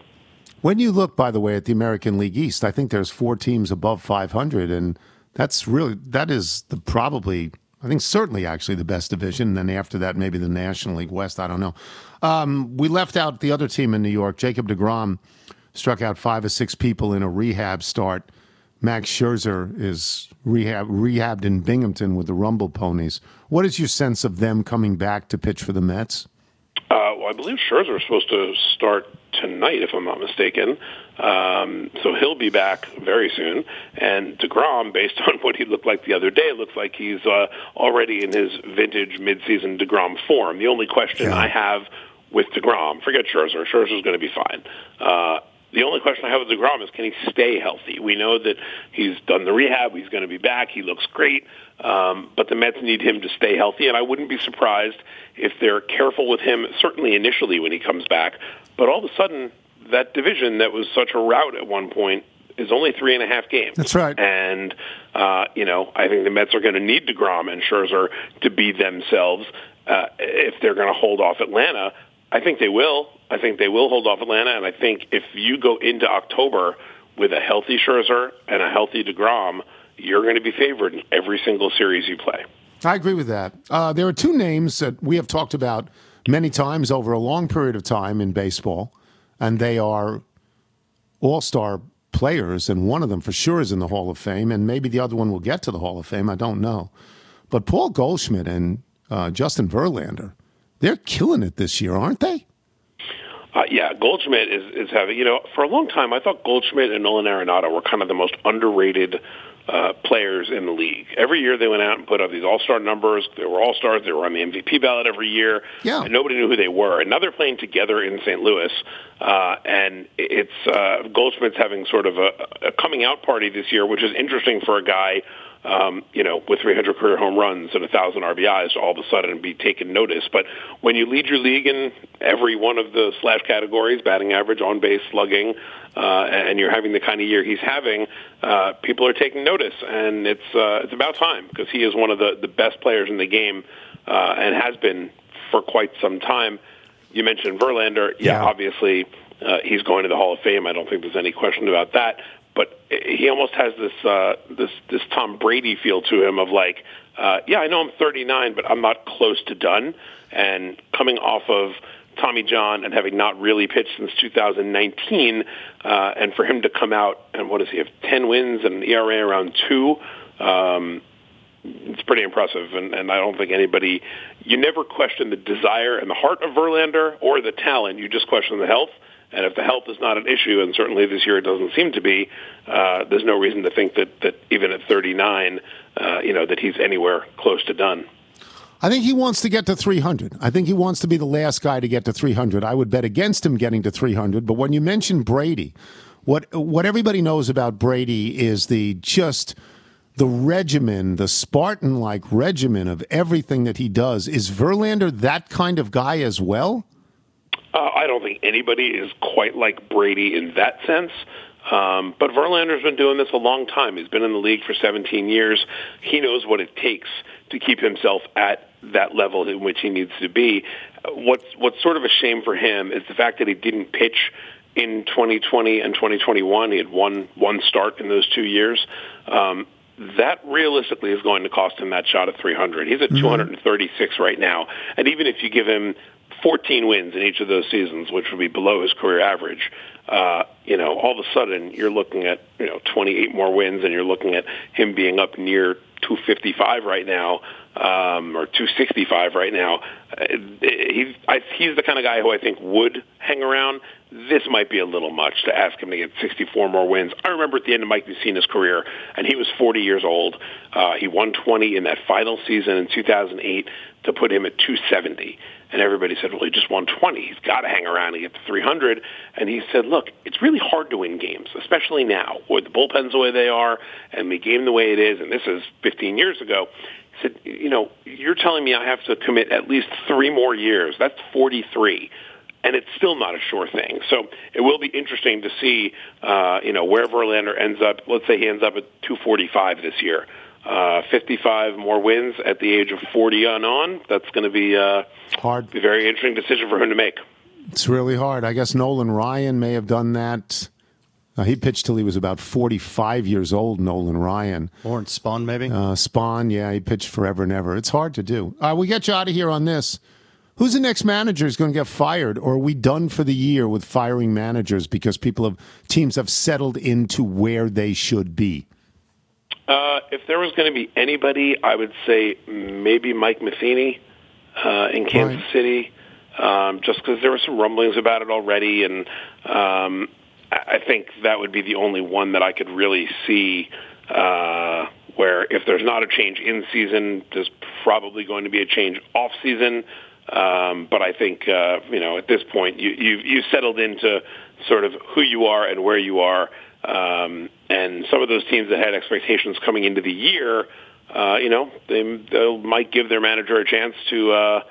When you look, by the way, at the American League East, I think there's four teams above 500, and that's really that is the probably I think certainly actually the best division. And then after that, maybe the National League West. I don't know. Um, we left out the other team in New York. Jacob Degrom struck out five or six people in a rehab start. Max Scherzer is rehab rehabbed in Binghamton with the Rumble Ponies. What is your sense of them coming back to pitch for the Mets? Uh, well, I believe Scherzer is supposed to start tonight, if I'm not mistaken. Um, so he'll be back very soon. And Degrom, based on what he looked like the other day, looks like he's uh, already in his vintage midseason Degrom form. The only question yeah. I have with Degrom, forget Scherzer. Scherzer's going to be fine. Uh, the only question I have with DeGrom is can he stay healthy? We know that he's done the rehab. He's going to be back. He looks great. Um, but the Mets need him to stay healthy, and I wouldn't be surprised if they're careful with him, certainly initially when he comes back. But all of a sudden, that division that was such a rout at one point is only three and a half games. That's right. And, uh, you know, I think the Mets are going to need DeGrom and Scherzer to be themselves uh, if they're going to hold off Atlanta. I think they will. I think they will hold off Atlanta, and I think if you go into October with a healthy Scherzer and a healthy Degrom, you're going to be favored in every single series you play. I agree with that. Uh, there are two names that we have talked about many times over a long period of time in baseball, and they are all-star players, and one of them for sure is in the Hall of Fame, and maybe the other one will get to the Hall of Fame. I don't know, but Paul Goldschmidt and uh, Justin Verlander they're killing it this year, aren't they? Uh, yeah, Goldschmidt is, is having, you know, for a long time, I thought Goldschmidt and Nolan Arenado were kind of the most underrated uh, players in the league. Every year they went out and put up these all-star numbers. They were all-stars. They were on the MVP ballot every year. Yeah. And nobody knew who they were. And now they're playing together in St. Louis. Uh, and it's uh, Goldschmidt's having sort of a, a coming out party this year, which is interesting for a guy – um, you know, with 300 career home runs and 1,000 RBIs all of a sudden be taken notice. But when you lead your league in every one of the slash categories, batting average, on base, slugging, uh, and you're having the kind of year he's having, uh, people are taking notice, and it's uh, it's about time because he is one of the the best players in the game uh, and has been for quite some time. You mentioned Verlander, yeah, yeah. obviously. Uh, he's going to the Hall of Fame. I don't think there's any question about that he almost has this uh, this this Tom Brady feel to him of like, uh, yeah, I know I'm 39, but I'm not close to done. And coming off of Tommy John and having not really pitched since 2019, uh, and for him to come out and what does he have 10 wins and an ERA around two. Um, it's pretty impressive, and, and I don't think anybody. You never question the desire and the heart of Verlander or the talent. You just question the health. And if the health is not an issue, and certainly this year it doesn't seem to be, uh, there's no reason to think that, that even at 39, uh, you know, that he's anywhere close to done. I think he wants to get to 300. I think he wants to be the last guy to get to 300. I would bet against him getting to 300. But when you mention Brady, what what everybody knows about Brady is the just the regimen, the Spartan like regimen of everything that he does. Is Verlander that kind of guy as well? Uh, I don't think anybody is quite like Brady in that sense. Um, but Verlander's been doing this a long time. He's been in the league for 17 years. He knows what it takes to keep himself at that level in which he needs to be. What's what's sort of a shame for him is the fact that he didn't pitch in 2020 and 2021. He had one one start in those two years. Um, that realistically is going to cost him that shot at 300. He's at mm-hmm. 236 right now, and even if you give him 14 wins in each of those seasons, which would be below his career average, uh, you know, all of a sudden you're looking at, you know, 28 more wins and you're looking at him being up near 255 right now, um, or 265 right now. Uh, he's, I, he's the kind of guy who I think would hang around, this might be a little much to ask him to get 64 more wins. I remember at the end of Mike Mussina's career, and he was 40 years old. Uh, he won 20 in that final season in 2008 to put him at 270. And everybody said, well, he just won 20. He's got to hang around and get to 300. And he said, look, it's really hard to win games, especially now with the bullpens the way they are and the game the way it is. And this is 15 years ago. He said, you know, you're telling me I have to commit at least three more years. That's 43 and it's still not a sure thing. So it will be interesting to see, uh, you know, where Verlander ends up. Let's say he ends up at 245 this year. Uh, 55 more wins at the age of 40 on on. That's going to be uh, hard. Be a very interesting decision for him to make. It's really hard. I guess Nolan Ryan may have done that. Uh, he pitched till he was about 45 years old, Nolan Ryan. Warren Spahn, maybe? Uh, Spahn, yeah, he pitched forever and ever. It's hard to do. Uh, we get you out of here on this. Who's the next manager is going to get fired, or are we done for the year with firing managers because people have teams have settled into where they should be? Uh, if there was going to be anybody, I would say maybe Mike Matheny uh, in Kansas right. City, um, just because there were some rumblings about it already, and um, I think that would be the only one that I could really see. Uh, where if there's not a change in season, there's probably going to be a change off season. Um, but I think uh, you know at this point you you you settled into sort of who you are and where you are. Um, and some of those teams that had expectations coming into the year, uh, you know, they they might give their manager a chance to uh,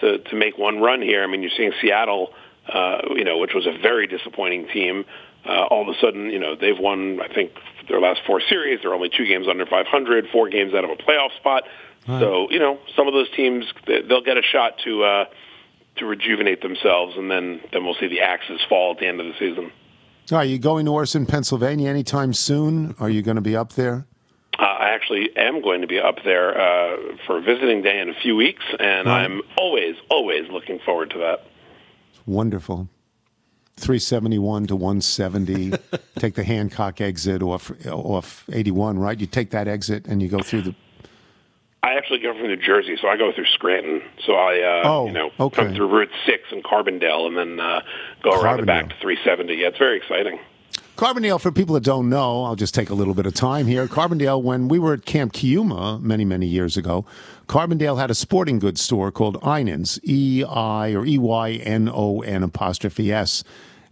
to to make one run here. I mean, you're seeing Seattle, uh, you know, which was a very disappointing team. Uh, all of a sudden, you know, they've won, I think, their last four series. They're only two games under 500, four games out of a playoff spot. Right. So you know, some of those teams they'll get a shot to uh, to rejuvenate themselves, and then then we'll see the axes fall at the end of the season. Are you going to Orson, Pennsylvania anytime soon? Are you going to be up there? Uh, I actually am going to be up there uh, for a visiting day in a few weeks, and right. I'm always, always looking forward to that. Wonderful. 371 to 170. take the Hancock exit off off 81, right? You take that exit and you go through the I actually go from New Jersey, so I go through Scranton. So I, uh, oh, you know, okay. come through Route Six in Carbondale, and then uh, go Carbondale. around the back to 370. Yeah, it's very exciting. Carbondale, for people that don't know, I'll just take a little bit of time here. Carbondale, when we were at Camp Keuma many, many years ago, Carbondale had a sporting goods store called Einon's, E I or E Y N O N apostrophe S.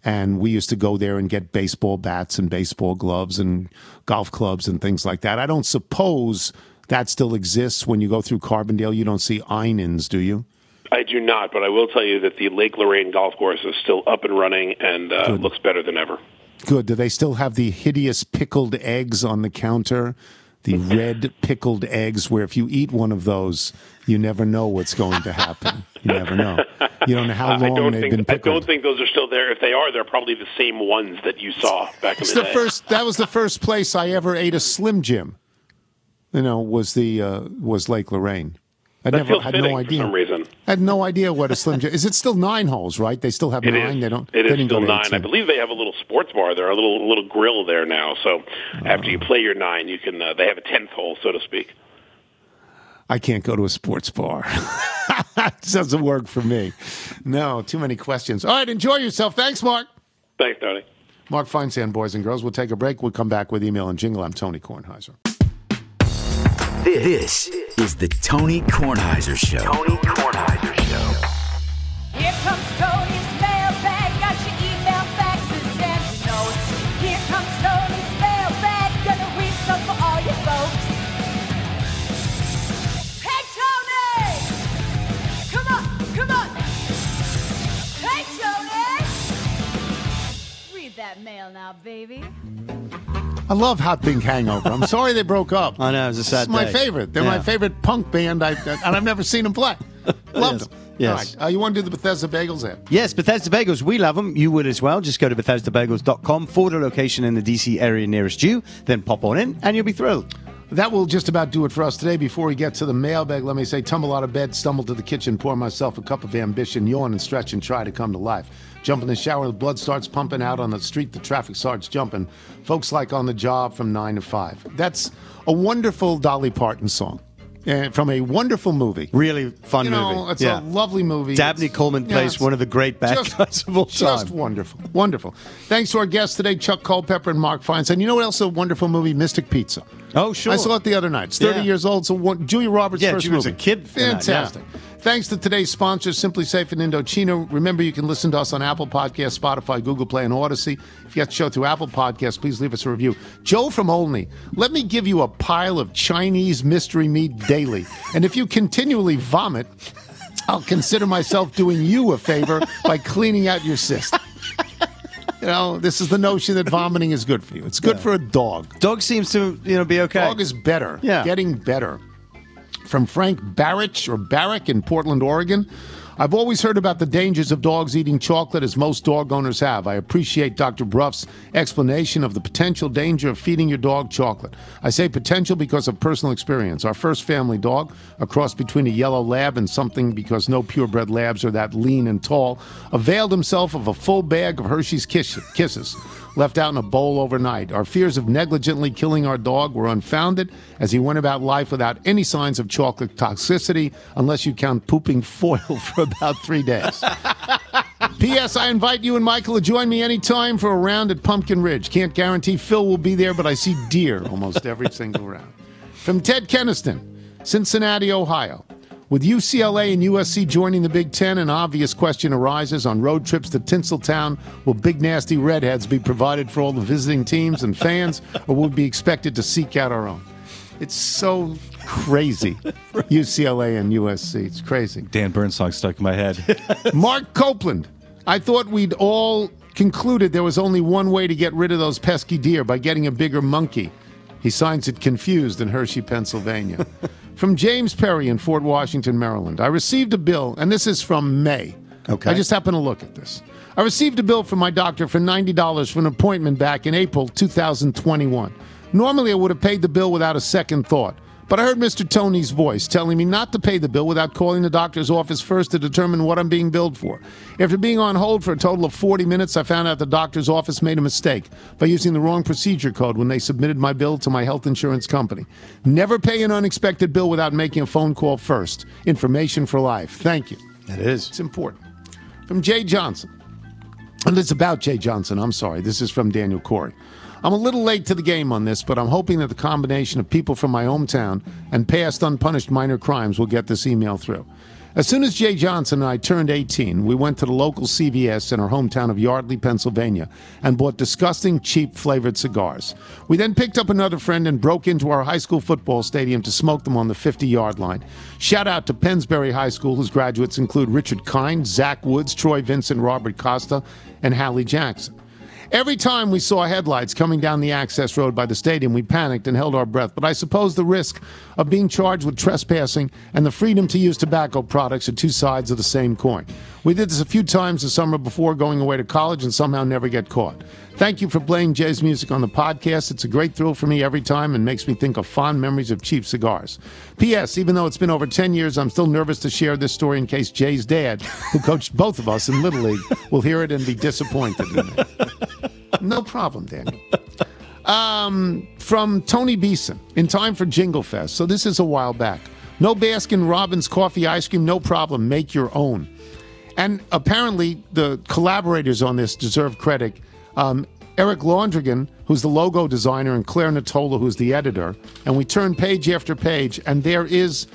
And we used to go there and get baseball bats and baseball gloves and golf clubs and things like that. I don't suppose that still exists when you go through Carbondale. You don't see Einon's, do you? I do not, but I will tell you that the Lake Lorraine golf course is still up and running and uh, looks better than ever. Good. Do they still have the hideous pickled eggs on the counter? The red pickled eggs, where if you eat one of those, you never know what's going to happen. You never know. You don't know how long they've think, been pickled. I don't think those are still there. If they are, they're probably the same ones that you saw back it's in the, the day. First, that was the first place I ever ate a Slim Jim you know, was the uh, was Lake Lorraine. I that never had no idea. For some reason, I had no idea what a Slim Jim. Is it still nine holes? Right? They still have it nine. Is. They don't. It is still nine. 18. I believe they have a little sports bar there, a little little grill there now. So after you play your nine, you can. Uh, they have a tenth hole, so to speak. I can't go to a sports bar. it doesn't work for me. No, too many questions. All right, enjoy yourself. Thanks, Mark. Thanks, Tony. Mark Feinsand, boys and girls. We'll take a break. We'll come back with email and jingle. I'm Tony Kornheiser. This is the Tony Kornheiser Show. Tony Kornheiser Show. Here comes Tony's mailbag. Got your email, faxes, and notes. Here comes Tony's mailbag. Gonna read some for all you folks. Hey, Tony! Come on, come on. Hey, Tony! Read that mail now, baby. I love Hot Pink Hangover. I'm sorry they broke up. I know, it was a sad It's my day. favorite. They're Yeah. my favorite punk band, I, and I've never seen them play. Love Yes. them. Yes. All right. Uh, you want to do the Bethesda Bagels ad? Yes, Bethesda Bagels. We love them. You would as well. Just go to BethesdaBagels.com, forward a location in the DC area nearest you, then pop on in, and you'll be thrilled. That will just about do it for us today. Before we get to the mailbag, let me say tumble out of bed, stumble to the kitchen, pour myself a cup of ambition, yawn and stretch and try to come to life. Jump in the shower, the blood starts pumping out on the street, the traffic starts jumping. Folks like on the job from 9 to 5. That's a wonderful Dolly Parton song. uh, from a wonderful movie. Really fun You know, movie. it's yeah. a lovely movie. Dabney It's- Coleman yeah, plays one of the great bad just- guys of all time. Just wonderful. Wonderful. Thanks to our guests today, Chuck Culpepper and Mark Feinsand. You know what else a wonderful movie? Mystic Pizza. Oh, sure. I saw it the other night. It's 30 Yeah. years old. So one, Julia Roberts' Yeah, first she was movie. a kid in that. Fantastic. Thanks to today's sponsors, SimpliSafe and Indochino. Remember, you can listen to us on Apple Podcasts, Spotify, Google Play, and Odyssey. If you got the show through Apple Podcasts, please leave us a review. Joe from Olney, let me give you a pile of Chinese mystery meat daily. And if you continually vomit, I'll consider myself doing you a favor by cleaning out your cyst. You know, this is the notion that vomiting is good for you. It's good for a dog. Dog seems to you know be okay. Dog is better. Yeah. Getting better. From Frank Barrich or Barrick in Portland, Oregon. I've always heard about the dangers of dogs eating chocolate, as most dog owners have. I appreciate Dr. Bruff's explanation of the potential danger of feeding your dog chocolate. I say potential because of personal experience. Our first family dog, a cross between a yellow lab and something because no purebred labs are that lean and tall, availed himself of a full bag of Hershey's kisses left out in a bowl overnight. Our fears of negligently killing our dog were unfounded as he went about life without any signs of chocolate toxicity, unless you count pooping foil for about three days. P.S. I invite you and Michael to join me anytime for a round at Pumpkin Ridge. Can't guarantee Phil will be there, but I see deer almost every single round. From Ted Keniston, Cincinnati, Ohio. With UCLA and USC joining the Big Ten, an obvious question arises on road trips to Tinseltown. Will big nasty redheads be provided for all the visiting teams and fans, or will we be expected to seek out our own? It's so crazy. UCLA and USC. It's crazy. Dan Burns song stuck in my head. Mark Copeland. I thought we'd all concluded there was only one way to get rid of those pesky deer by getting a bigger monkey. He signs it confused in Hershey, Pennsylvania. from James Perry in Fort Washington, Maryland. I received a bill, and this is from May. Okay. I just happened to look at this. I received a bill from my doctor for $90 for an appointment back in April 2021. Normally, I would have paid the bill without a second thought. But I heard Mr. Tony's voice telling me not to pay the bill without calling the doctor's office first to determine what I'm being billed for. After being on hold for a total of 40 minutes, I found out the doctor's office made a mistake by using the wrong procedure code when they submitted my bill to my health insurance company. Never pay an unexpected bill without making a phone call first. Information for life. Thank you. It is. It's important. From Jay Johnson. And it's about Jay Johnson. I'm sorry. This is from Daniel Corey. I'm a little late to the game on this, but I'm hoping that the combination of people from my hometown and past unpunished minor crimes will get this email through. As soon as Jay Johnson and I turned 18, we went to the local CVS in our hometown of Yardley, Pennsylvania, and bought disgusting, cheap flavored cigars. We then picked up another friend and broke into our high school football stadium to smoke them on the 50 yard line. Shout out to Pennsbury High School, whose graduates include Richard Kind, Zach Woods, Troy Vincent, Robert Costa, and Hallie Jackson. Every time we saw headlights coming down the access road by the stadium, we panicked and held our breath. But I suppose the risk of being charged with trespassing and the freedom to use tobacco products are two sides of the same coin. We did this a few times the summer before going away to college and somehow never get caught. Thank you for playing Jay's music on the podcast. It's a great thrill for me every time and makes me think of fond memories of cheap cigars. P.S. Even though it's been over 10 years, I'm still nervous to share this story in case Jay's dad, who coached both of us in Little League, will hear it and be disappointed in me. No problem, Daniel. Um, from Tony Beeson, in time for Jingle Fest. So this is a while back. No Baskin Robbins coffee ice cream, no problem. Make your own. And apparently, the collaborators on this deserve credit. Um, Eric Laundrigan, who's the logo designer, and Claire Natola, who's the editor. And we turn page after page, and there is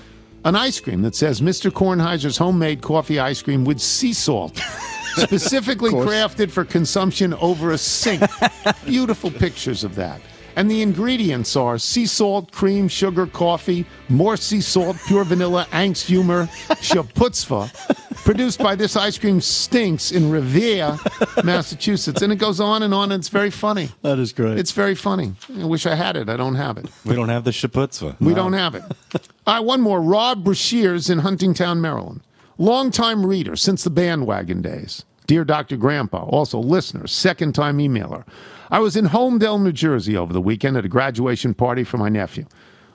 an ice cream that says Mr. Kornheiser's homemade coffee ice cream with sea salt. Specifically crafted for consumption over a sink. Beautiful pictures of that. And the ingredients are sea salt, cream, sugar, coffee, more sea salt, pure vanilla, angst humor, shaputzva, produced by this ice cream stinks in Revere, Massachusetts. And it goes on and on, and it's very funny. That is great. It's very funny. I wish I had it. I don't have it. we don't have the shaputzva. We don't have it. All right, one more. Rob Brashears in Huntingtown, Maryland. Longtime reader since the bandwagon days. Dear Dr. Grandpa, also listener, second time emailer. I was in Holmdel, New Jersey over the weekend at a graduation party for my nephew.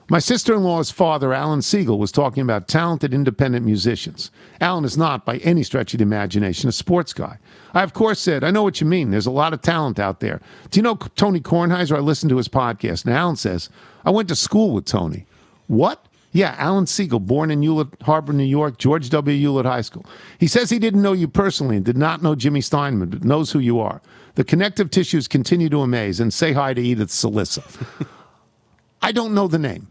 My sister in law's father, Alan Siegel, was talking about talented independent musicians. Alan is not, by any stretch of the imagination, a sports guy. I, of course, said, I know what you mean. There's a lot of talent out there. Do you know Tony Kornheiser? I listened to his podcast, and Alan says, I went to school with Tony. What? Yeah, Alan Siegel, born in Hewlett Harbor, New York, George W. Hewlett High School. He says he didn't know you personally and did not know Jimmy Steinman, but knows who you are. The connective tissues continue to amaze. And say hi to Edith Salissa. I don't know the name.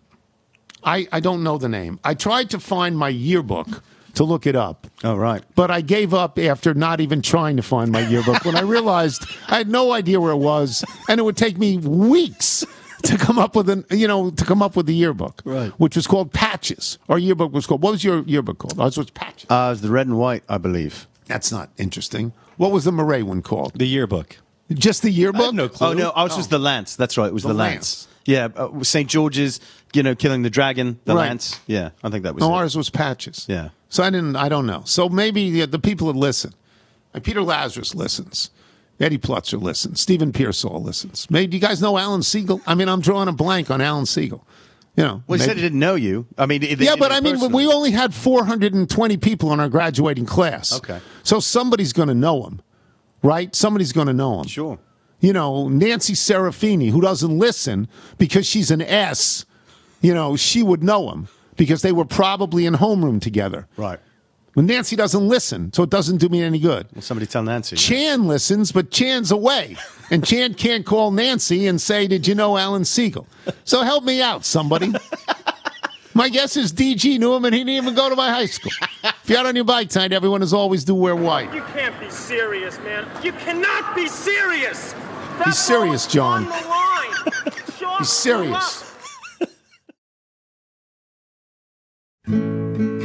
I, I don't know the name. I tried to find my yearbook to look it up. Oh, right. But I gave up after not even trying to find my yearbook when I realized I had no idea where it was, and it would take me weeks to come up with an you know to come up with the yearbook, Right. Which was called Patches. Our yearbook was called. What was your yearbook called? Ours was Patches. Uh, it was the red and white, I believe. That's not interesting. What was the Murray one called? The yearbook. Just the yearbook? I have no clue. Oh no, ours was the lance. That's right. It was The the, lance. lance. Yeah, uh, St. George's. You know, killing the dragon. The Right. lance. Yeah, I think that was. No, it. ours was Patches. Yeah. So I didn't. I don't know. So maybe the, the people that listen, like Peter Lazarus listens, Eddie Plutzer listens, Stephen Pearsall listens. Maybe do you guys know Alan Siegel? I mean, I'm drawing a blank on Alan Siegel. You know. Well, he said maybe- he didn't know you. I mean, they- yeah, but I mean, personally. we only had 420 people in our graduating class. Okay. So somebody's going to know him, right? Somebody's going to know him. Sure. You know, Nancy Serafini, who doesn't listen because she's an S, you know, she would know him because they were probably in homeroom together. Right. When Nancy doesn't listen, so it doesn't do me any good. Well, somebody tell Nancy. Chan listens, but Chan's away. And Chan can't call Nancy and say, Did you know Alan Siegel? So help me out, somebody. My guess is DG knew him and he didn't even go to my high school. If you're out on your bike tonight, everyone is always do wear white. You can't be serious, man. You cannot be serious. He's serious, John. On the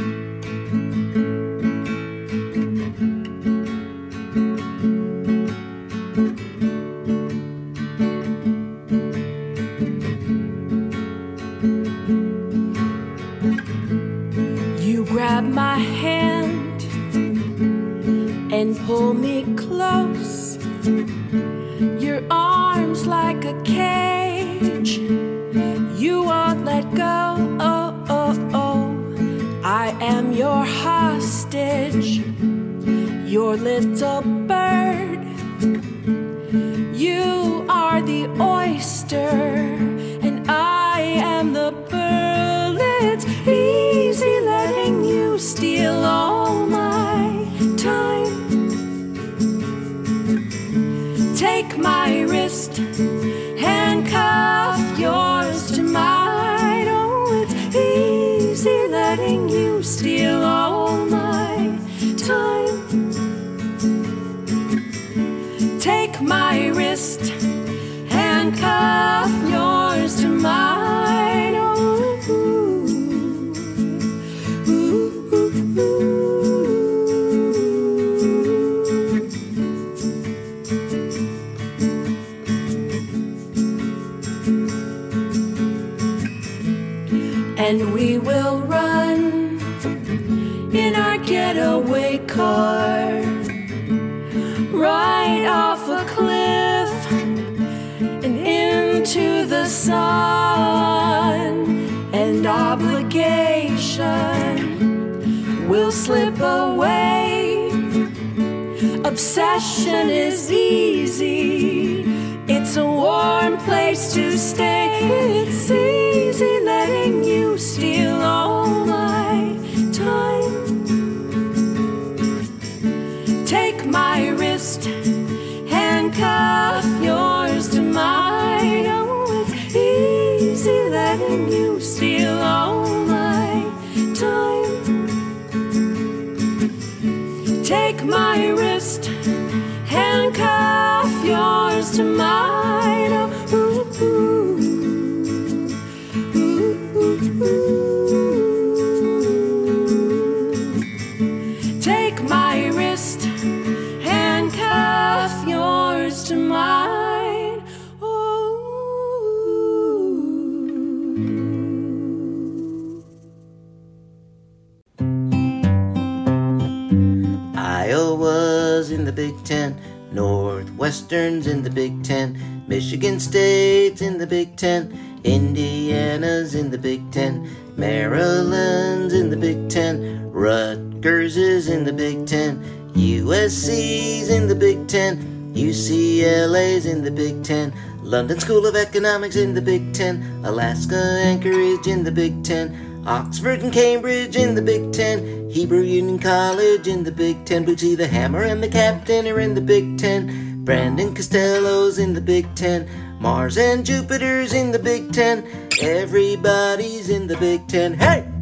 serious. You obsession is easy. It's a warm place to stay. It's easy Northwestern's in the Big Ten, Michigan State's in the Big Ten, Indiana's in the Big Ten, Maryland's in the Big Ten, Rutgers is in the Big Ten, USC's in the Big Ten, UCLA's in the Big Ten, London School of Economics in the Big Ten, Alaska Anchorage in the Big Ten, Oxford and Cambridge in the Big Ten. Hebrew Union College in the Big Ten. Bootsy the Hammer and the Captain are in the Big Ten. Brandon Costello's in the Big Ten. Mars and Jupiter's in the Big Ten. Everybody's in the Big Ten. Hey!